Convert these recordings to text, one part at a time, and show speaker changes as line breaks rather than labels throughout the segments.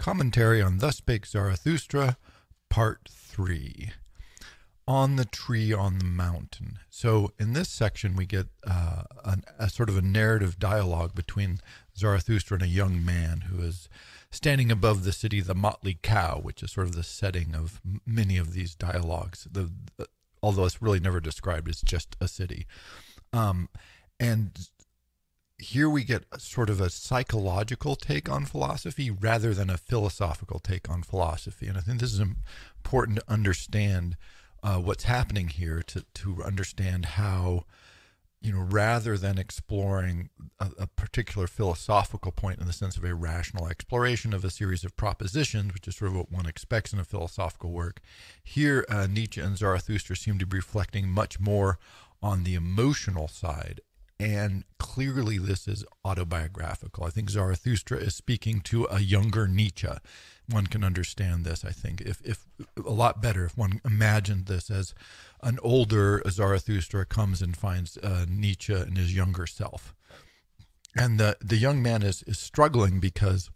Commentary on Thus Spake Zarathustra, Part 3 On the Tree on the Mountain. So, in this section, we get uh, an, a sort of a narrative dialogue between Zarathustra and a young man who is standing above the city, the Motley Cow, which is sort of the setting of many of these dialogues. The, the although it's really never described, it's just a city. Um, and here we get sort of a psychological take on philosophy rather than a philosophical take on philosophy. And I think this is important to understand uh, what's happening here to, to understand how, you know, rather than exploring a, a, particular philosophical point in the sense of a rational exploration of a series of propositions, which is sort of what one expects in a philosophical work, here uh, Nietzsche and Zarathustra seem to be reflecting much more on the emotional side and clearly this is autobiographical. I think Zarathustra is speaking to a younger Nietzsche. One can understand this, I think, if, if a lot better if one imagined this as an older Zarathustra comes and finds uh, Nietzsche in his younger self. And the, the young man is, is struggling because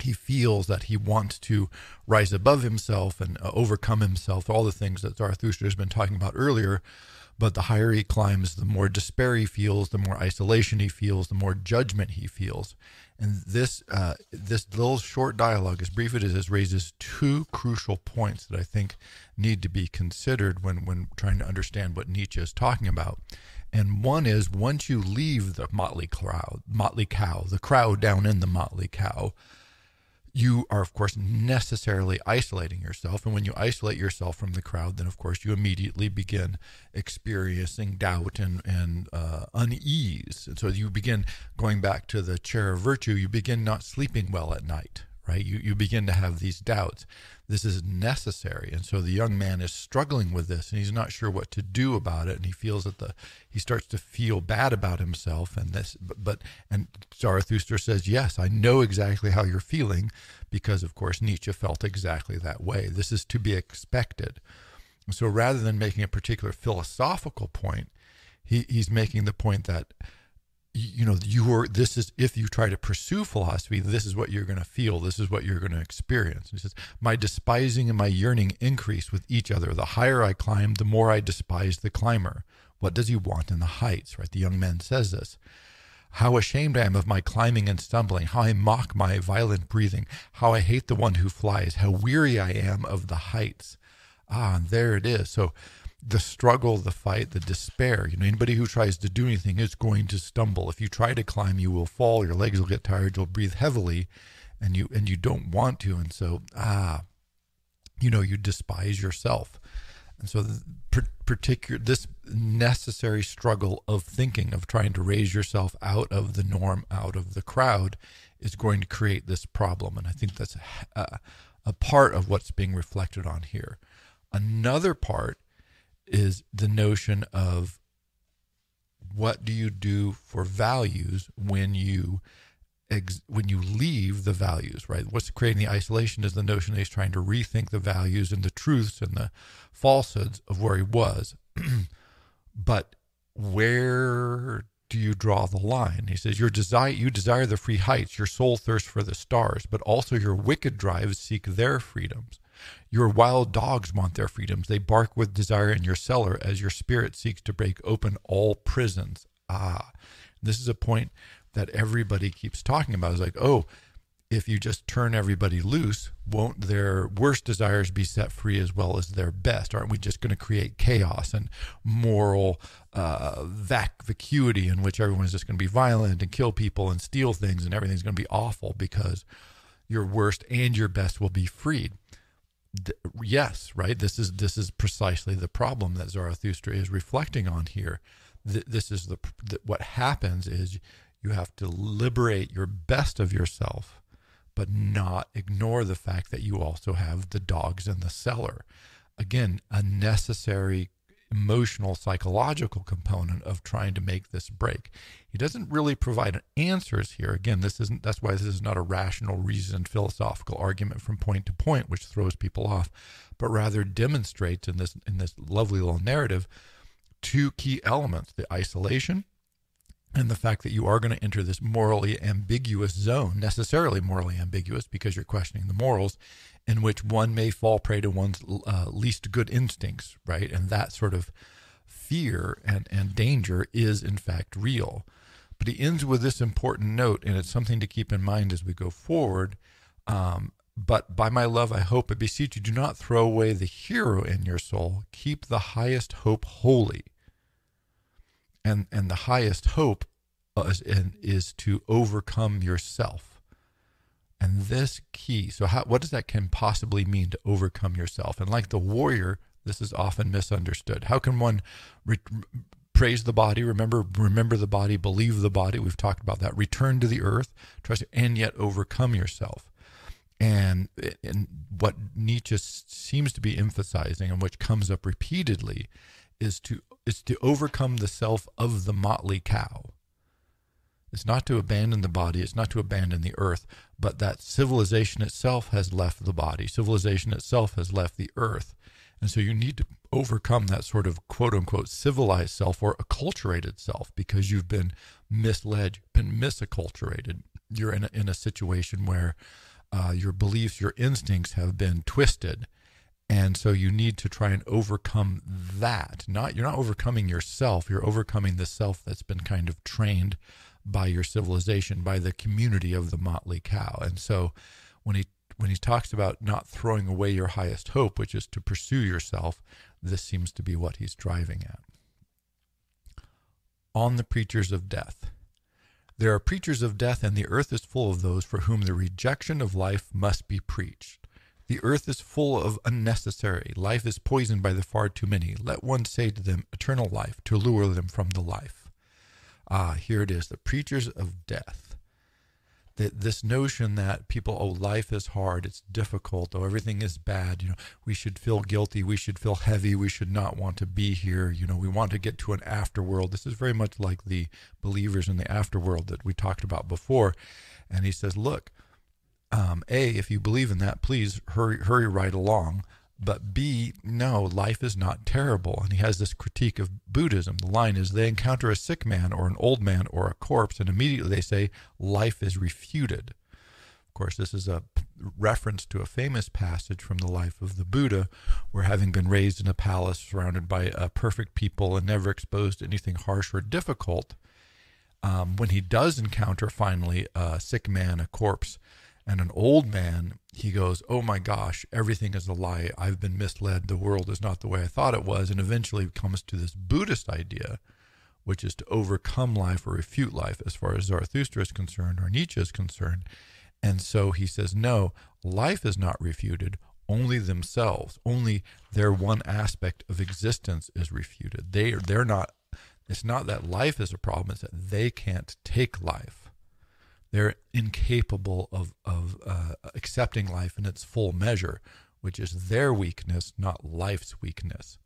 he feels that he wants to rise above himself and uh, overcome himself, all the things that Zarathustra has been talking about earlier but the higher he climbs, the more despair he feels, the more isolation he feels, the more judgment he feels. And this uh, this little short dialogue, as brief as it is, raises two crucial points that I think need to be considered when when trying to understand what Nietzsche is talking about. And one is once you leave the motley crowd, motley cow, the crowd down in the motley cow, you are, of course, necessarily isolating yourself. And when you isolate yourself from the crowd, then, of course, you immediately begin experiencing doubt and, and uh, unease. And so you begin going back to the chair of virtue, you begin not sleeping well at night, right? You, you begin to have these doubts. This is necessary. And so the young man is struggling with this and he's not sure what to do about it. And he feels that the, he starts to feel bad about himself. And this, but, but and Zarathustra says, Yes, I know exactly how you're feeling because, of course, Nietzsche felt exactly that way. This is to be expected. So rather than making a particular philosophical point, he, he's making the point that you know you are this is if you try to pursue philosophy this is what you're going to feel this is what you're going to experience he says my despising and my yearning increase with each other. The higher i climb the more i despise the climber. What does he want in the heights right? The young man says this. How ashamed i am of my climbing and stumbling how i mock my violent breathing how i hate the one who flies how weary i am of the heights. Ah and there it is. So the struggle, the fight, the despair. You know, anybody who tries to do anything is going to stumble. If you try to climb, you will fall. Your legs will get tired. You'll breathe heavily, and you and you don't want to. And so, ah, you know, you despise yourself. And so, particular this necessary struggle of thinking of trying to raise yourself out of the norm, out of the crowd, is going to create this problem. And I think that's a, a part of what's being reflected on here. Another part is the notion of what do you do for values when you ex- when you leave the values right? What's creating the isolation is the notion that he's trying to rethink the values and the truths and the falsehoods of where he was. But where do you draw the line? He says your desire you desire the free heights. Your soul thirsts for the stars but also your wicked drives seek their freedoms your wild dogs want their freedoms. They bark with desire in your cellar as your spirit seeks to break open all prisons. Ah, this is a point that everybody keeps talking about. Is like, oh, if you just turn everybody loose, won't their worst desires be set free as well as their best? Aren't we just going to create chaos and moral uh, vac- vacuity in which everyone's just going to be violent and kill people and steal things and everything's going to be awful because your worst and your best will be freed? Yes, right. This is this is precisely the problem that Zarathustra is reflecting on here. this is the, the what happens is you have to liberate your best of yourself, but not ignore the fact that you also have the dogs in the cellar. Again, a necessary emotional psychological component of trying to make this break. He doesn't really provide answers here. Again this isn't that's why this is not a rational reasoned philosophical argument from point to point which throws people off but rather demonstrates in this in this lovely little narrative two key elements the isolation and the fact that you are going to enter this morally ambiguous zone, necessarily morally ambiguous because you're questioning the morals, in which one may fall prey to one's uh, least good instincts, right? And that sort of fear and, and danger is in fact real. But he ends with this important note, and it's something to keep in mind as we go forward. Um, but by my love, I hope, I beseech you, do not throw away the hero in your soul. Keep the highest hope holy and and the highest hope is, is to overcome yourself and this key so how, what does that can possibly mean to overcome yourself? And like the warrior this is often misunderstood. How can one re- praise the body remember remember the body believe the body? We've talked about that. Return to the earth trust and yet overcome yourself. And, and what Nietzsche seems to be emphasizing and which comes up repeatedly is to is to overcome the self of the motley cow. It's not to abandon the body, it's not to abandon the earth, but that civilization itself has left the body. Civilization itself has left the earth. And so you need to overcome that sort of quote unquote civilized self or acculturated self because you've been misled, been misacculturated. You're in a, in a situation where uh, your beliefs, your instincts have been twisted and so you need to try and overcome that. Not you're not overcoming yourself, you're overcoming the self that's been kind of trained by your civilization, by the community of the motley cow. And so when he when he talks about not throwing away your highest hope, which is to pursue yourself, this seems to be what he's driving at. On the preachers of death. There are preachers of death, and the earth is full of those for whom the rejection of life must be preached. The earth is full of unnecessary. Life is poisoned by the far too many. Let one say to them, eternal life, to lure them from the life. Ah, here it is the preachers of death. That this notion that people, oh, life is hard, it's difficult, oh, everything is bad, you know, we should feel guilty, we should feel heavy, we should not want to be here, you know, we want to get to an afterworld. This is very much like the believers in the afterworld that we talked about before. And he says, look, um, a, if you believe in that, please hurry, hurry right along. But B, no, life is not terrible. And he has this critique of Buddhism. The line is they encounter a sick man or an old man or a corpse, and immediately they say life is refuted. Of course, this is a reference to a famous passage from the life of the Buddha, where having been raised in a palace surrounded by uh, perfect people and never exposed to anything harsh or difficult, um, when he does encounter finally a sick man, a corpse, and an old man, he goes, Oh my gosh, everything is a lie. I've been misled. The world is not the way I thought it was. And eventually comes to this Buddhist idea, which is to overcome life or refute life as far as Zarathustra is concerned or Nietzsche is concerned. And so he says, No, life is not refuted. Only themselves, only their one aspect of existence is refuted. They, they're not, it's not that life is a problem, it's that they can't take life they're incapable of, of uh, accepting life in its full measure, which is their weakness, not life's weakness.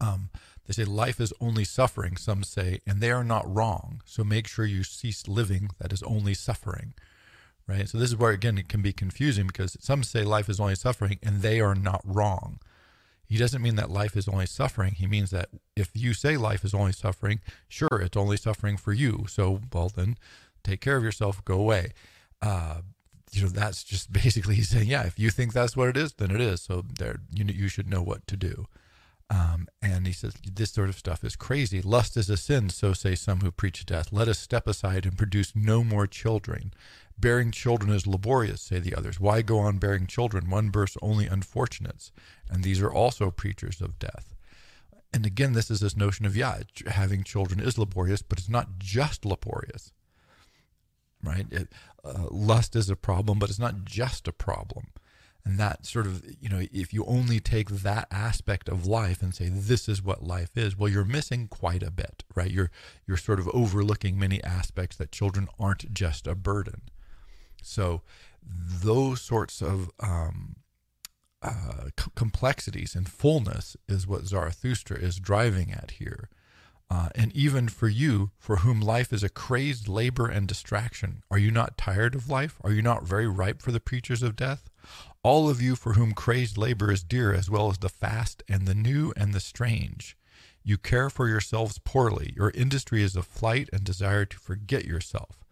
Um, they say life is only suffering, some say, and they are not wrong. So make sure you cease living that is only suffering. Right? So this is where, again, it can be confusing because some say life is only suffering and they are not wrong. He doesn't mean that life is only suffering. He means that if you say life is only suffering, sure, it's only suffering for you. So, well, then take care of yourself, go away. Uh, you know, that's just basically he's saying, yeah, if you think that's what it is, then it is. So there, you you should know what to do. Um, and he says, this sort of stuff is crazy. Lust is a sin, so say some who preach death. Let us step aside and produce no more children. Bearing children is laborious, say the others. Why go on bearing children? One births only unfortunates, and these are also preachers of death. And again, this is this notion of, yeah, having children is laborious, but it's not just laborious right? It, uh, lust is a problem, but it's not just a problem. And that sort of, you know, if you only take that aspect of life and say this is what life is, well, you're missing quite a bit, right? You're you're sort of overlooking many aspects that children aren't just a burden. So those sorts of um, uh, c- complexities and fullness is what Zarathustra is driving at here. Uh, and even for you, for whom life is a crazed labor and distraction, are you not tired of life? Are you not very ripe for the preachers of death? All of you for whom crazed labor is dear, as well as the fast and the new and the strange. You care for yourselves poorly. Your industry is a flight and desire to forget yourself.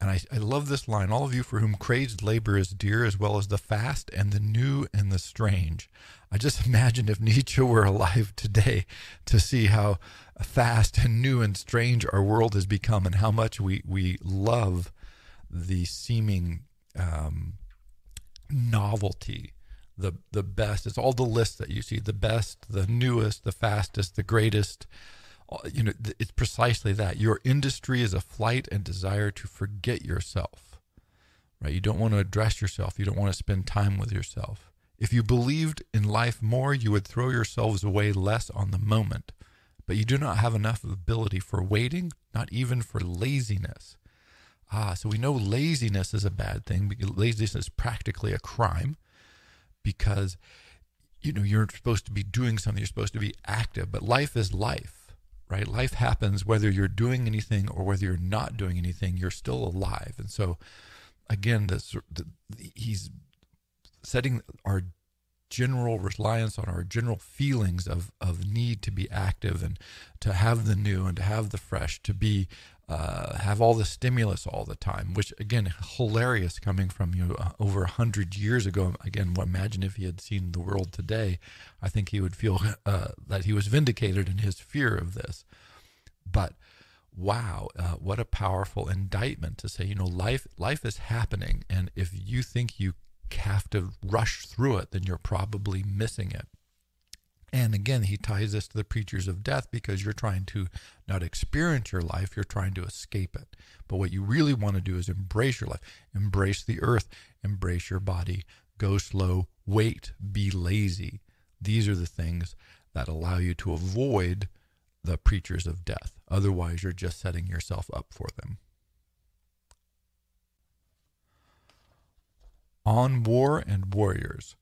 And I, I love this line all of you for whom crazed labor is dear, as well as the fast and the new and the strange. I just imagine if Nietzsche were alive today to see how fast and new and strange our world has become and how much we, we love the seeming um, novelty the the best. It's all the lists that you see: the best, the newest, the fastest, the greatest. Uh, you know, it's precisely that. Your industry is a flight and desire to forget yourself. Right? You don't want to address yourself. You don't want to spend time with yourself. If you believed in life more, you would throw yourselves away less on the moment. But you do not have enough ability for waiting, not even for laziness. Ah, so we know laziness is a bad thing because laziness is practically a crime because you know you're supposed to be doing something you're supposed to be active but life is life right? Life happens whether you're doing anything or whether you're not doing anything you're still alive. And so again this the, he's setting our general reliance on our general feelings of of need to be active and to have the new and to have the fresh to be uh, have all the stimulus all the time, which again, hilarious coming from you uh, over a hundred years ago. Again, imagine if he had seen the world today. I think he would feel uh, that he was vindicated in his fear of this. But wow, uh, what a powerful indictment to say, you know, life life is happening, and if you think you have to rush through it, then you're probably missing it. And again, he ties this to the preachers of death because you're trying to not experience your life, you're trying to escape it. But what you really want to do is embrace your life, embrace the earth, embrace your body, go slow, wait, be lazy. These are the things that allow you to avoid the preachers of death. Otherwise, you're just setting yourself up for them. On war and warriors.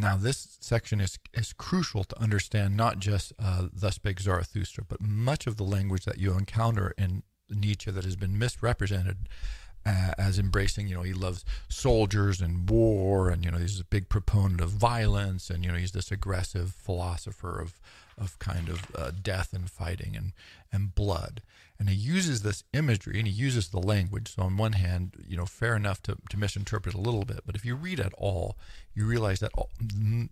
Now, this section is, is crucial to understand not just uh, Thus Spake Zarathustra, but much of the language that you encounter in Nietzsche that has been misrepresented uh, as embracing, you know, he loves soldiers and war, and, you know, he's a big proponent of violence, and, you know, he's this aggressive philosopher of, of kind of uh, death and fighting and, and blood. And he uses this imagery and he uses the language. So, on one hand, you know, fair enough to, to misinterpret a little bit, but if you read at all, you realize that all,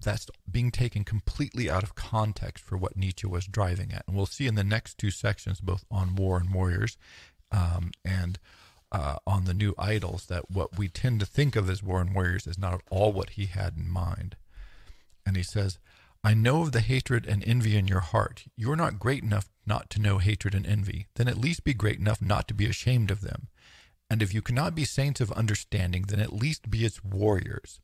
that's being taken completely out of context for what Nietzsche was driving at. And we'll see in the next two sections, both on war and warriors um, and uh, on the new idols, that what we tend to think of as war and warriors is not at all what he had in mind. And he says, I know of the hatred and envy in your heart. You are not great enough not to know hatred and envy. Then at least be great enough not to be ashamed of them. And if you cannot be saints of understanding, then at least be its warriors.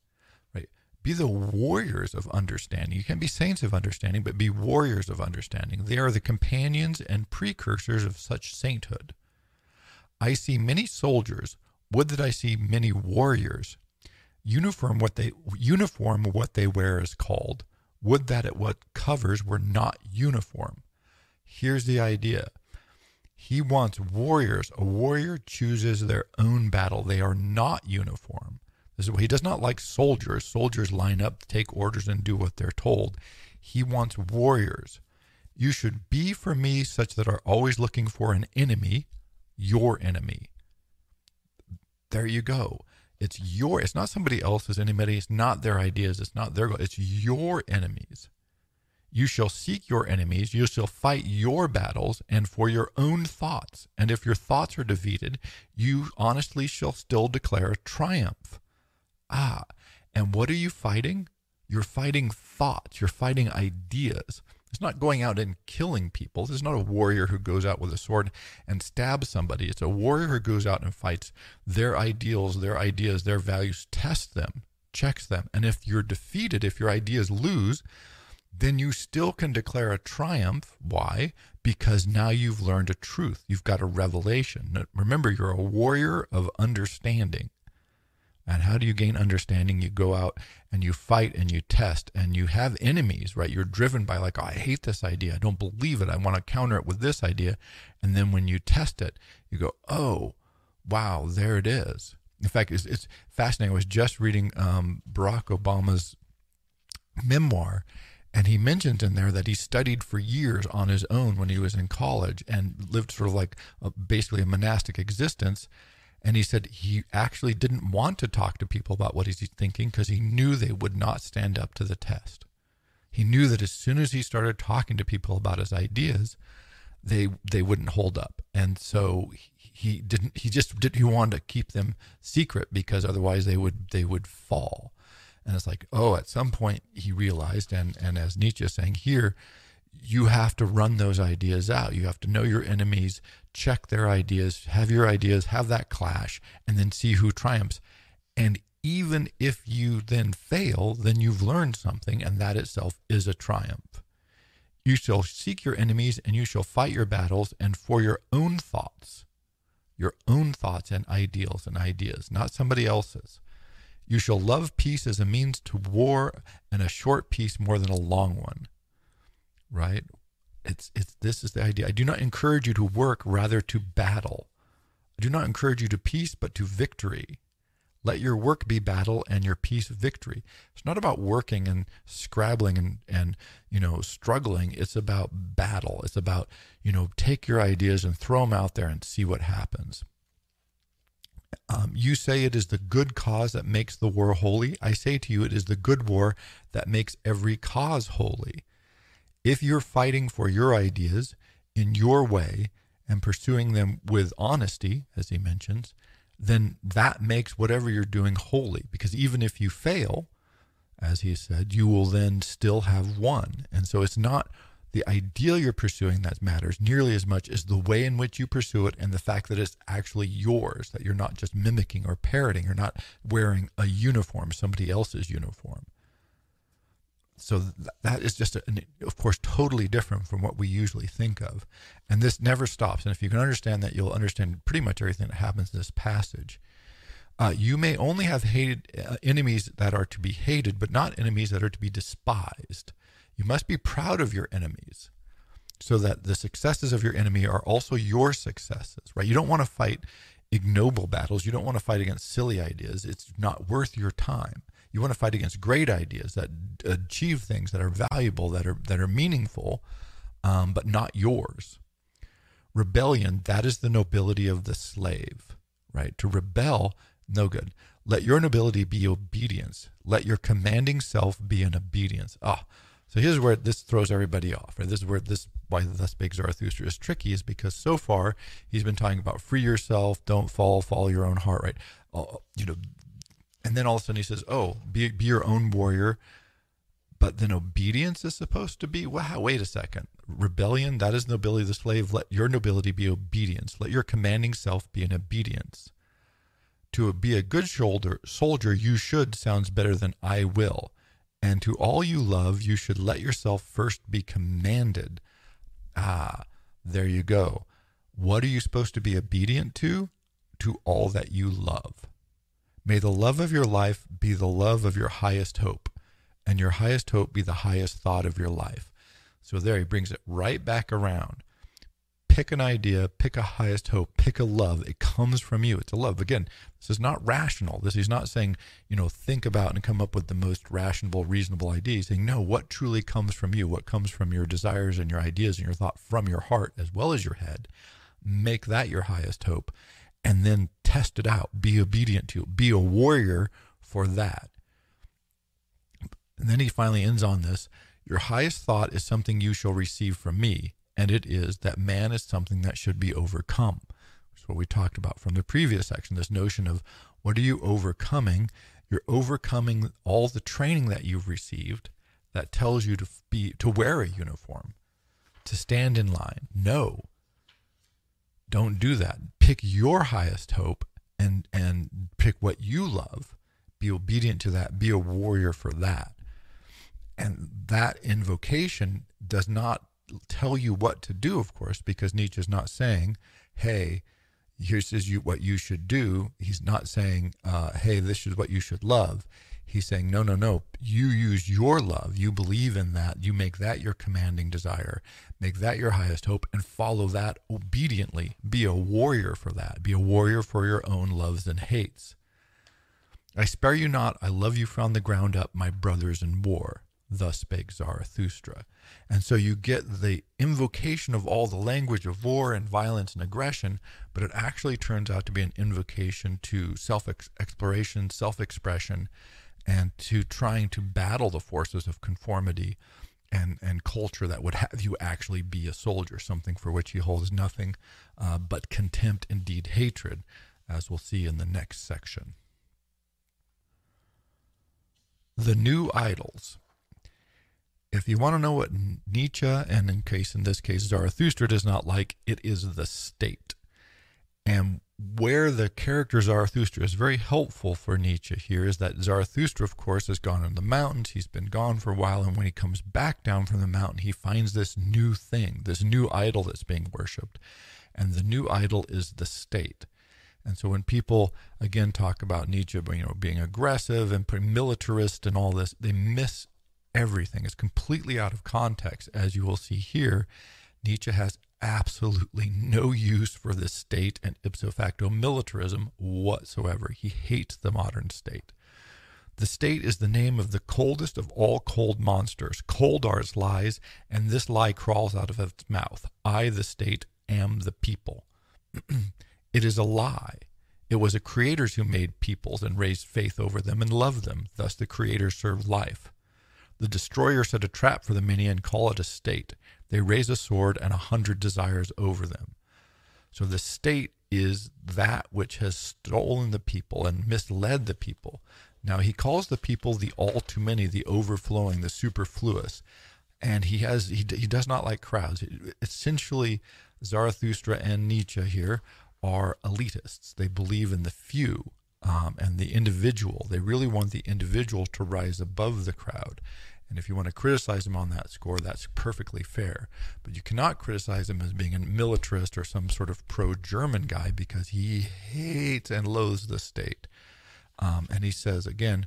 Right? Be the warriors of understanding. You can be saints of understanding, but be warriors of understanding. They are the companions and precursors of such sainthood. I see many soldiers. Would that I see many warriors. Uniform what they uniform what they wear is called would that it what covers were not uniform. Here's the idea. He wants warriors. A warrior chooses their own battle. They are not uniform. This is what he does not like soldiers. Soldiers line up, take orders, and do what they're told. He wants warriors. You should be for me such that are always looking for an enemy, your enemy. There you go. It's your, it's not somebody else's enemy. It's not their ideas. It's not their goal. It's your enemies. You shall seek your enemies. You shall fight your battles and for your own thoughts. And if your thoughts are defeated, you honestly shall still declare a triumph. Ah, and what are you fighting? You're fighting thoughts. You're fighting ideas. It's not going out and killing people. This is not a warrior who goes out with a sword and stabs somebody. It's a warrior who goes out and fights their ideals, their ideas, their values, tests them, checks them. And if you're defeated, if your ideas lose, then you still can declare a triumph. Why? Because now you've learned a truth. You've got a revelation. Remember, you're a warrior of understanding. And how do you gain understanding? You go out and you fight and you test and you have enemies, right? You're driven by, like, oh, I hate this idea. I don't believe it. I want to counter it with this idea. And then when you test it, you go, oh, wow, there it is. In fact, it's, it's fascinating. I was just reading um, Barack Obama's memoir, And he mentions in there that he studied for years on his own when he was in college and lived sort of like a, basically a monastic existence. And he said he actually didn't want to talk to people about what he's thinking because he knew they would not stand up to the test. He knew that as soon as he started talking to people about his ideas, they they wouldn't hold up. And so he didn't he just did he wanted to keep them secret because otherwise they would they would fall. And it's like, oh, at some point he realized, and, and as Nietzsche is saying here, you have to run those ideas out. You have to know your enemies, check their ideas, have your ideas, have that clash, and then see who triumphs. And even if you then fail, then you've learned something, and that itself is a triumph. You shall seek your enemies, and you shall fight your battles, and for your own thoughts, your own thoughts and ideals and ideas, not somebody else's. You shall love peace as a means to war and a short peace more than a long one. Right? It's it's this is the idea. I do not encourage you to work, rather to battle. I do not encourage you to peace, but to victory. Let your work be battle and your peace victory. It's not about working and scrabbling and, and you know struggling. It's about battle. It's about, you know, take your ideas and throw them out there and see what happens. Um, you say it is the good cause that makes the war holy. I say to you, it is the good war that makes every cause holy. If you're fighting for your ideas in your way and pursuing them with honesty, as he mentions, then that makes whatever you're doing holy. Because even if you fail, as he said, you will then still have won. And so it's not the ideal you're pursuing that matters nearly as much as the way in which you pursue it and the fact that it's actually yours, that you're not just mimicking or parroting, you're not wearing a uniform, somebody else's uniform. So that is just, of course, totally different from what we usually think of. And this never stops. And if you can understand that, you'll understand pretty much everything that happens in this passage. Uh, you may only have hated uh, enemies that are to be hated, but not enemies that are to be despised. You must be proud of your enemies so that the successes of your enemy are also your successes, right? You don't want to fight ignoble battles. You don't want to fight against silly ideas. It's not worth your time. You want to fight against great ideas that achieve things that are valuable, that are that are meaningful, um, but not yours. Rebellion, that is the nobility of the slave, right? To rebel, no good. Let your nobility be obedience. Let your commanding self be an obedience. Ah, so here's where this throws everybody off. Right? This is where this why Thus Spake Zarathustra is tricky is because so far he's been talking about free yourself, don't fall, follow your own heart, right? Uh, you know, and then all of a sudden he says, "Oh, be be your own warrior." But then obedience is supposed to be wow. Wait a second. Rebellion that is nobility of the slave. Let your nobility be obedience. Let your commanding self be an obedience. To be a good shoulder soldier, you should sounds better than I will. And to all you love, you should let yourself first be commanded. Ah, there you go. What are you supposed to be obedient to? To all that you love. May the love of your life be the love of your highest hope, and your highest hope be the highest thought of your life. So there he brings it right back around pick an idea, pick a highest hope, pick a love. It comes from you. It's a love. Again, this is not rational. This is not saying, you know, think about and come up with the most rational, reasonable idea. He's saying, no, what truly comes from you, what comes from your desires and your ideas and your thought from your heart as well as your head, make that your highest hope and then test it out. Be obedient to it. Be a warrior for that. And then he finally ends on this. Your highest thought is something you shall receive from me and it is that man is something that should be overcome. That's what we talked about from the previous section this notion of what are you overcoming? You're overcoming all the training that you've received that tells you to be to wear a uniform, to stand in line. No. Don't do that. Pick your highest hope and and pick what you love. Be obedient to that. Be a warrior for that. And that invocation does not tell you what to do, of course, because Nietzsche is not saying, hey, here's what you should do. He's not saying, uh, hey, this is what you should love. He's saying, no, no, no. You use your love. You believe in that. You make that your commanding desire. Make that your highest hope and follow that obediently. Be a warrior for that. Be a warrior for your own loves and hates. I spare you not. I love you from the ground up, my brothers in war. thus spake Zarathustra. And so you get the invocation of all the language of war and violence and aggression, but it actually turns out to be an invocation to self exploration, self expression, and to trying to battle the forces of conformity and, and culture that would have you actually be a soldier, something for which he holds nothing uh, but contempt, indeed hatred, as we'll see in the next section. The new idols. If you want to know what Nietzsche, and in case in this case Zarathustra, does not like, it is the state. And where the character Zarathustra is very helpful for Nietzsche here is that Zarathustra, of course, has gone in the mountains. He's been gone for a while. And when he comes back down from the mountain, he finds this new thing, this new idol that's being worshiped. And the new idol is the state. And so when people again talk about Nietzsche, you know, being aggressive and militarist and all this, they miss everything. It's completely out of context, as you will see here. Nietzsche has absolutely no use for the state and ipso facto militarism whatsoever. He hates the modern state. The state is the name of the coldest of all cold monsters. Cold are its lies, and this lie crawls out of its mouth. I, the state, am the people. it is a lie. It was the creators who made peoples and raised faith over them and loved them. Thus, the creators served life. The destroyer set a trap for the many and call it a state. They raise a sword and a hundred desires over them. So the state is that which has stolen the people and misled the people. Now he calls the people the all too many, the overflowing, the superfluous, and he has he, he does not like crowds. Essentially, Zarathustra and Nietzsche here are elitists. They believe in the few um, and the individual. They really want the individual to rise above the crowd. And if you want to criticize him on that score, that's perfectly fair. But you cannot criticize him as being a militarist or some sort of pro German guy because he hates and loathes the state. Um, and he says, again,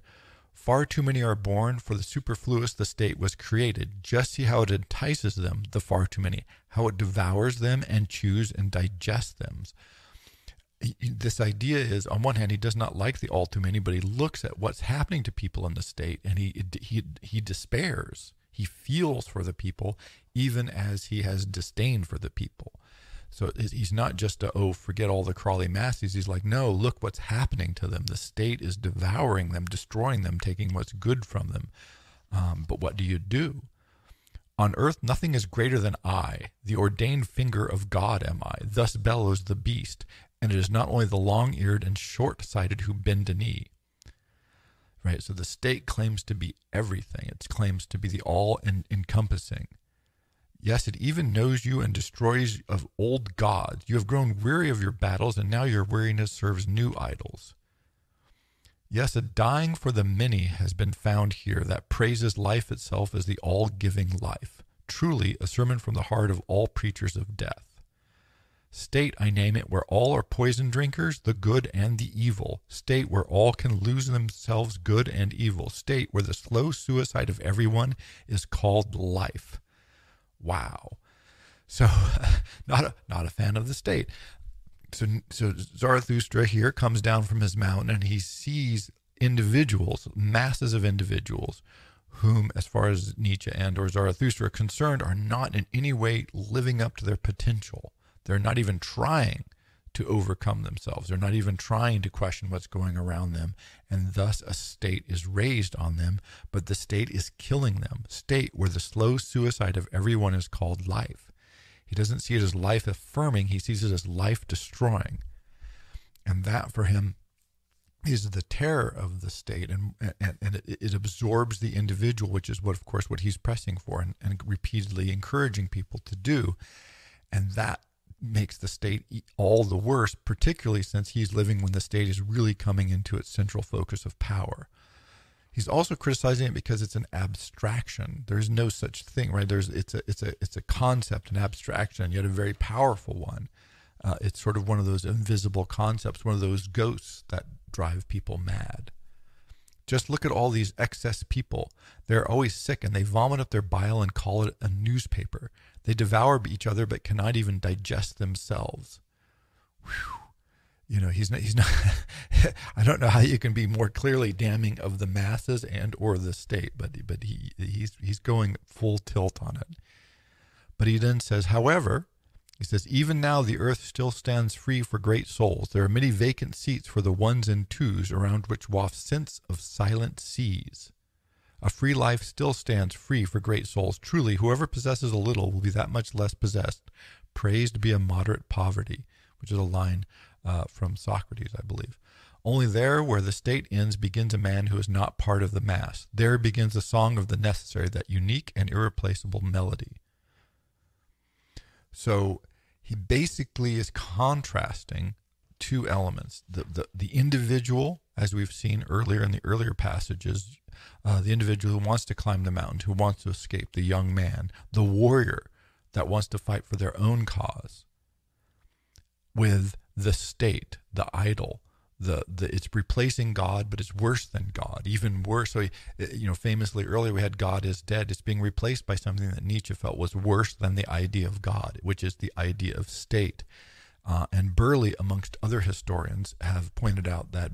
far too many are born, for the superfluous the state was created. Just see how it entices them, the far too many, how it devours them and chews and digests them this idea is on one hand he does not like the all too many but he looks at what's happening to people in the state and he he he despairs. He feels for the people even as he has disdain for the people. So he's not just a oh forget all the crawly masses he's like no look what's happening to them. The state is devouring them destroying them taking what's good from them. Um, but what do you do? On earth nothing is greater than I, the ordained finger of God am I. Thus bellows the beast, and it is not only the long eared and short sighted who bend a knee. Right? So the state claims to be everything, it claims to be the all encompassing. Yes, it even knows you and destroys of old gods. You have grown weary of your battles, and now your weariness serves new idols. Yes, a dying for the many has been found here that praises life itself as the all giving life. Truly, a sermon from the heart of all preachers of death. State, I name it, where all are poison drinkers, the good and the evil. State where all can lose themselves good and evil. State where the slow suicide of everyone is called life. Wow. So, not a, not a fan of the state. So, so Zarathustra here comes down from his mountain and he sees individuals, masses of individuals, whom, as far as Nietzsche and or Zarathustra are concerned, are not in any way living up to their potential. They're not even trying to overcome themselves. They're not even trying to question what's going around them. And thus a state is raised on them, but the state is killing them. State where the slow suicide of everyone is called life. He doesn't see it as life affirming, he sees it as life destroying. And that for him is the terror of the state and, and, and it, it, absorbs the individual, which is what, of course, what he's pressing for and, and repeatedly encouraging people to do. And that makes the state all the worse, particularly since he's living when the state is really coming into its central focus of power. He's also criticizing it because it's an abstraction. There's no such thing, right? There's it's a it's a it's a concept, an abstraction, yet a very powerful one. Uh, it's sort of one of those invisible concepts, one of those ghosts that drive people mad. Just look at all these excess people. They're always sick and they vomit up their bile and call it a newspaper. They devour each other but cannot even digest themselves. Whew. You know, he's not, he's not, I don't know how you can be more clearly damning of the masses and or the state, but but he he's he's going full tilt on it. But he then says, however, he says, even now the earth still stands free for great souls. There are many vacant seats for the ones and twos around which wafts scents of silent seas. A free life still stands free for great souls. Truly, whoever possesses a little will be that much less possessed. Praised be a moderate poverty, which is a line uh, from Socrates, I believe. Only there, where the state ends, begins a man who is not part of the mass. There begins the song of the necessary, that unique and irreplaceable melody. So he basically is contrasting two elements the, the, the individual, as we've seen earlier in the earlier passages, uh, the individual who wants to climb the mountain, who wants to escape, the young man, the warrior that wants to fight for their own cause, with the state, the idol, the, the it's replacing God, but it's worse than God, even worse. So, you know, famously earlier we had God is dead. It's being replaced by something that Nietzsche felt was worse than the idea of God, which is the idea of state. Uh, and Burleigh, amongst other historians, have pointed out that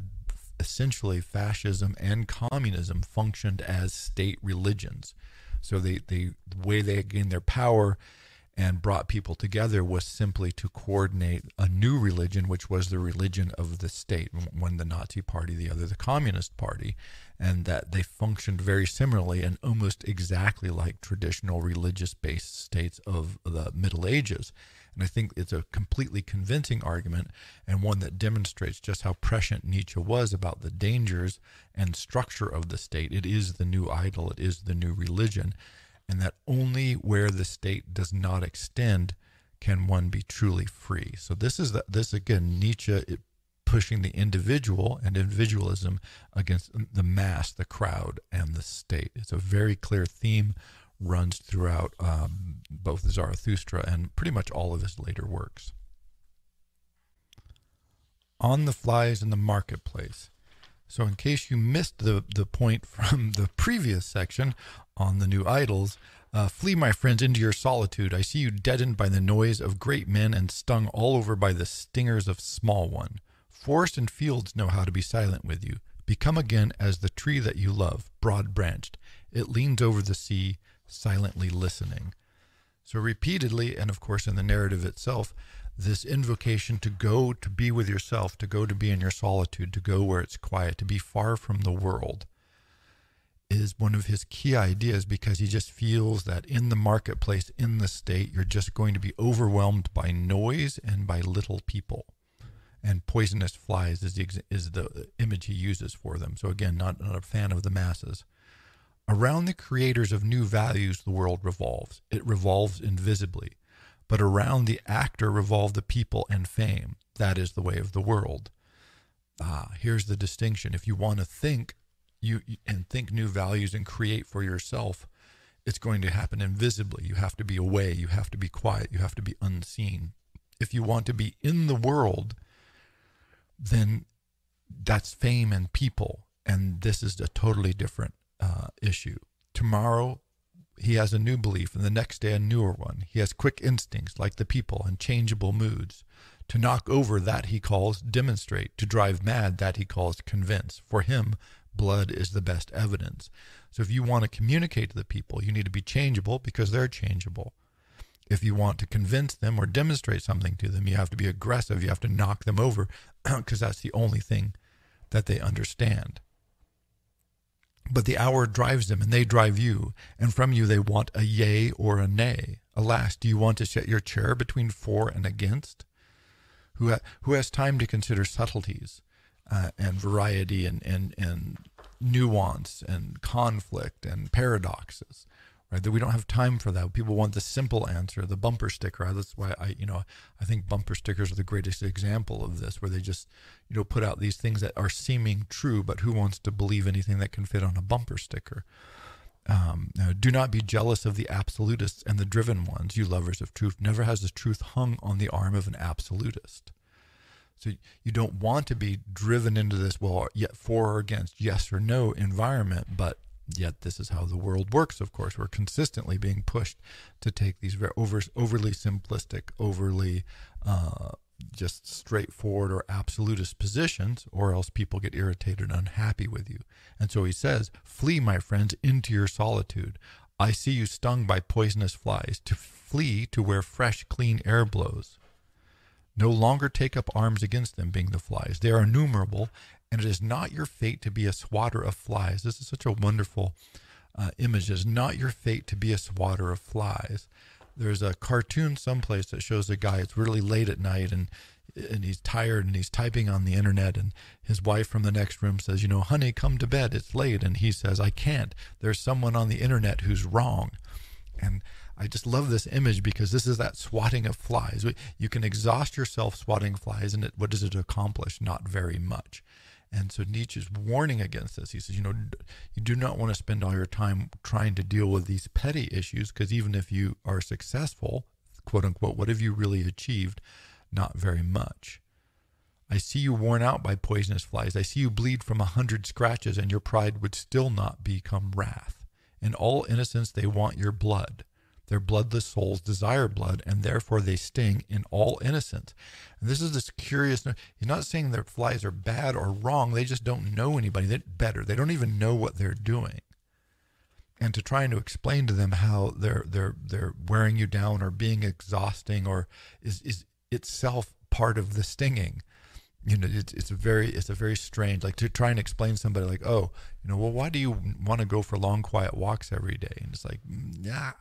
essentially fascism and communism functioned as state religions. So they, they the way they gained their power and brought people together was simply to coordinate a new religion, which was the religion of the state, one the Nazi Party, the other the Communist Party, and that they functioned very similarly and almost exactly like traditional religious based states of the Middle Ages. And I think it's a completely convincing argument and one that demonstrates just how prescient Nietzsche was about the dangers and structure of the state. It is the new idol, it is the new religion and that only where the state does not extend can one be truly free. So this is the, this again Nietzsche pushing the individual and individualism against the mass, the crowd, and the state. It's a very clear theme runs throughout um, both Zarathustra and pretty much all of his later works. On the flies in the marketplace. So, in case you missed the, the point from the previous section on the new idols, uh, flee, my friends, into your solitude. I see you deadened by the noise of great men and stung all over by the stingers of small one. Forest and fields know how to be silent with you. Become again as the tree that you love, broad branched. It leans over the sea, silently listening. So, repeatedly, and of course in the narrative itself, this invocation to go to be with yourself, to go to be in your solitude, to go where it's quiet, to be far from the world is one of his key ideas because he just feels that in the marketplace, in the state, you're just going to be overwhelmed by noise and by little people. And poisonous flies is the, is the image he uses for them. So, again, not, not a fan of the masses. Around the creators of new values, the world revolves. It revolves invisibly but around the actor revolve the people and fame. That is the way of the world. Ah, here's the distinction. If you want to think you and think new values and create for yourself, it's going to happen invisibly. You have to be away, you have to be quiet, you have to be unseen. If you want to be in the world, then that's fame and people, and this is a totally different uh, issue. Tomorrow, he has a new belief, and the next day a newer one. He has quick instincts like the people and changeable moods. To knock over that he calls demonstrate, to drive mad that he calls convince. For him, blood is the best evidence. So if you want to communicate to the people, you need to be changeable because they're changeable. If you want to convince them or demonstrate something to them, you have to be aggressive. You have to knock them over because that's the only thing that they understand. But the hour drives them, and they drive you, and from you they want a yea or a nay. Alas, do you want to set your chair between for and against? Who, ha- who has time to consider subtleties uh, and variety and, and, and nuance and conflict and paradoxes? Right? That we don't have time for that. People want the simple answer, the bumper sticker. That's why I, you know, I think bumper stickers are the greatest example of this, where they just, you know, put out these things that are seeming true, but who wants to believe anything that can fit on a bumper sticker? Um, do not be jealous of the absolutists and the driven ones, you lovers of truth. Never has the truth hung on the arm of an absolutist. So you don't want to be driven into this, well, yet for or against, yes or no environment, but Yet this is how the world works. Of course, we're consistently being pushed to take these very over, overly simplistic, overly uh, just straightforward or absolutist positions, or else people get irritated and unhappy with you. And so he says, Flee, my friends, into your solitude. I see you stung by poisonous flies, to flee to where fresh, clean air blows. No longer take up arms against them, being the flies. They are innumerable, and it is not your fate to be a swatter of flies. This is such a wonderful uh, image. It is not your fate to be a swatter of flies. There's a cartoon someplace that shows a guy. It's really late at night, and and he's tired, and he's typing on the internet, and his wife from the next room says, "You know, honey, come to bed. It's late." And he says, "I can't. There's someone on the internet who's wrong." And I just love this image because this is that swatting of flies. You can exhaust yourself swatting flies, and it, what does it accomplish? Not very much. And so Nietzsche's warning against this. He says, you know, you do not want to spend all your time trying to deal with these petty issues because even if you are successful, quote unquote, what have you really achieved? Not very much. I see you worn out by poisonous flies. I see you bleed from a hundred scratches, and your pride would still not become wrath. In all innocence, they want your blood. Their bloodless souls desire blood, and therefore they sting in all innocence. And this is this curious. He's not saying that flies are bad or wrong. They just don't know anybody that better. They don't even know what they're doing. And to trying to explain to them how they're they're they're wearing you down or being exhausting or is is itself part of the stinging you know it's it's a very it's a very strange like to try and explain somebody like oh you know well why do you want to go for long quiet walks every day? And it's like mm, yeah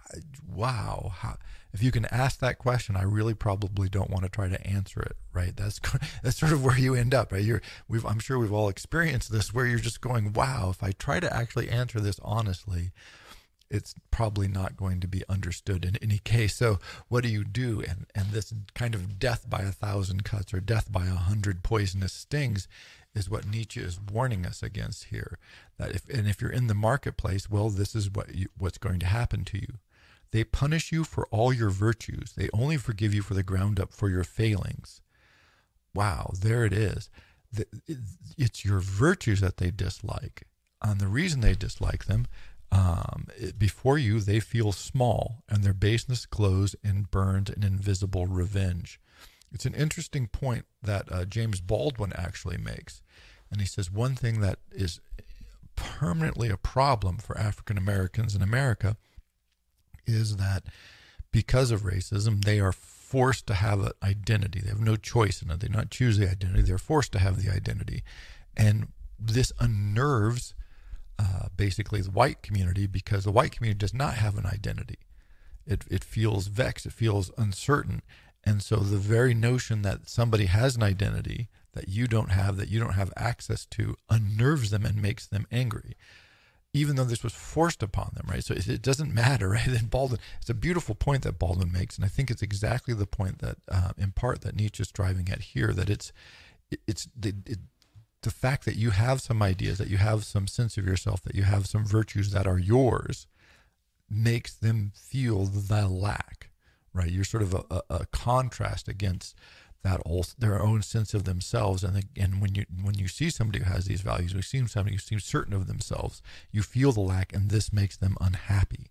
wow How, if you can ask that question i really probably don't want to try to answer it right? That's that's sort of where you end up right? You're we've i'm sure we've all experienced this where you're just going wow if i try to actually answer this honestly it's probably not going to be understood in any case. So what do you do? And and this kind of death by a thousand cuts or death by a hundred poisonous stings is what Nietzsche is warning us against here. That if and if you're in the marketplace, well, this is what you, what's going to happen to you. They punish you for all your virtues. They only forgive you for the ground up for your failings. Wow, there it is. It's your virtues that they dislike. And the reason they dislike them um, before you, they feel small, and their baseness glows and burns an invisible revenge. It's an interesting point that uh, James Baldwin actually makes. And he says one thing that is permanently a problem for African Americans in America is that because of racism, they are forced to have an identity. They have no choice in it. They do not choose the identity. They're forced to have the identity. And this unnerves uh, basically the white community because the white community does not have an identity. It, it feels vexed, it feels uncertain. And so the very notion that somebody has an identity that you don't have, that you don't have access to, unnerves them and makes them angry. Even though this was forced upon them, right? So it doesn't matter, right? And Baldwin, it's a beautiful point that Baldwin makes, and I think it's exactly the point that, uh, in part, that Nietzsche's driving at here. That it's, it's it, it, the fact that you have some ideas, that you have some sense of yourself, that you have some virtues that are yours, makes them feel the lack, right? You're sort of a, a, a contrast against that all their own sense of themselves, and and when you when you see somebody who has these values, we see somebody who seems certain of themselves, you feel the lack, and this makes them unhappy,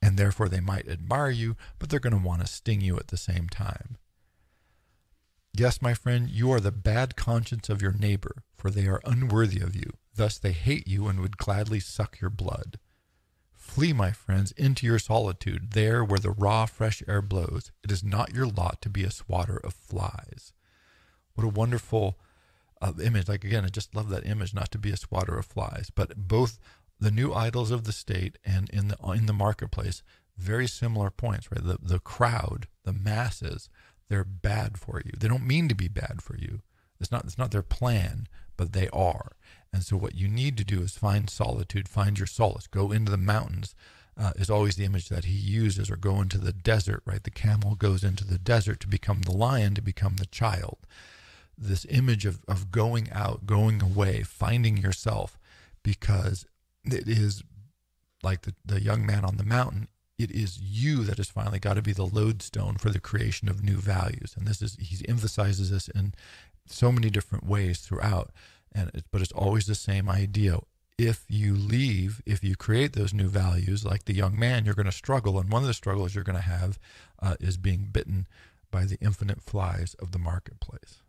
and therefore they might admire you, but they're going to want to sting you at the same time. Yes, my friend, you are the bad conscience of your neighbor, for they are unworthy of you. Thus they hate you and would gladly suck your blood. Flee, my friends, into your solitude, there where the raw, fresh air blows. It is not your lot to be a swatter of flies. What a wonderful uh, image. Like, again, I just love that image, not to be a swatter of flies. But both the new idols of the state and in the, in the marketplace, very similar points, right? The, the crowd, the masses, they're bad for you. They don't mean to be bad for you. It's not it's not their plan, but they are. And so what you need to do is find solitude, find your solace. Go into the mountains. Uh, is always the image that he uses, or go into the desert, right? The camel goes into the desert to become the lion, to become the child. This image of, of going out, going away, finding yourself, because it is like the, the young man on the mountain it is you that has finally got to be the lodestone for the creation of new values. And this is he emphasizes this in so many different ways throughout. And it, but it's always the same idea. If you leave, if you create those new values, like the young man, you're going to struggle. And one of the struggles you're going to have uh, is being bitten by the infinite flies of the marketplace.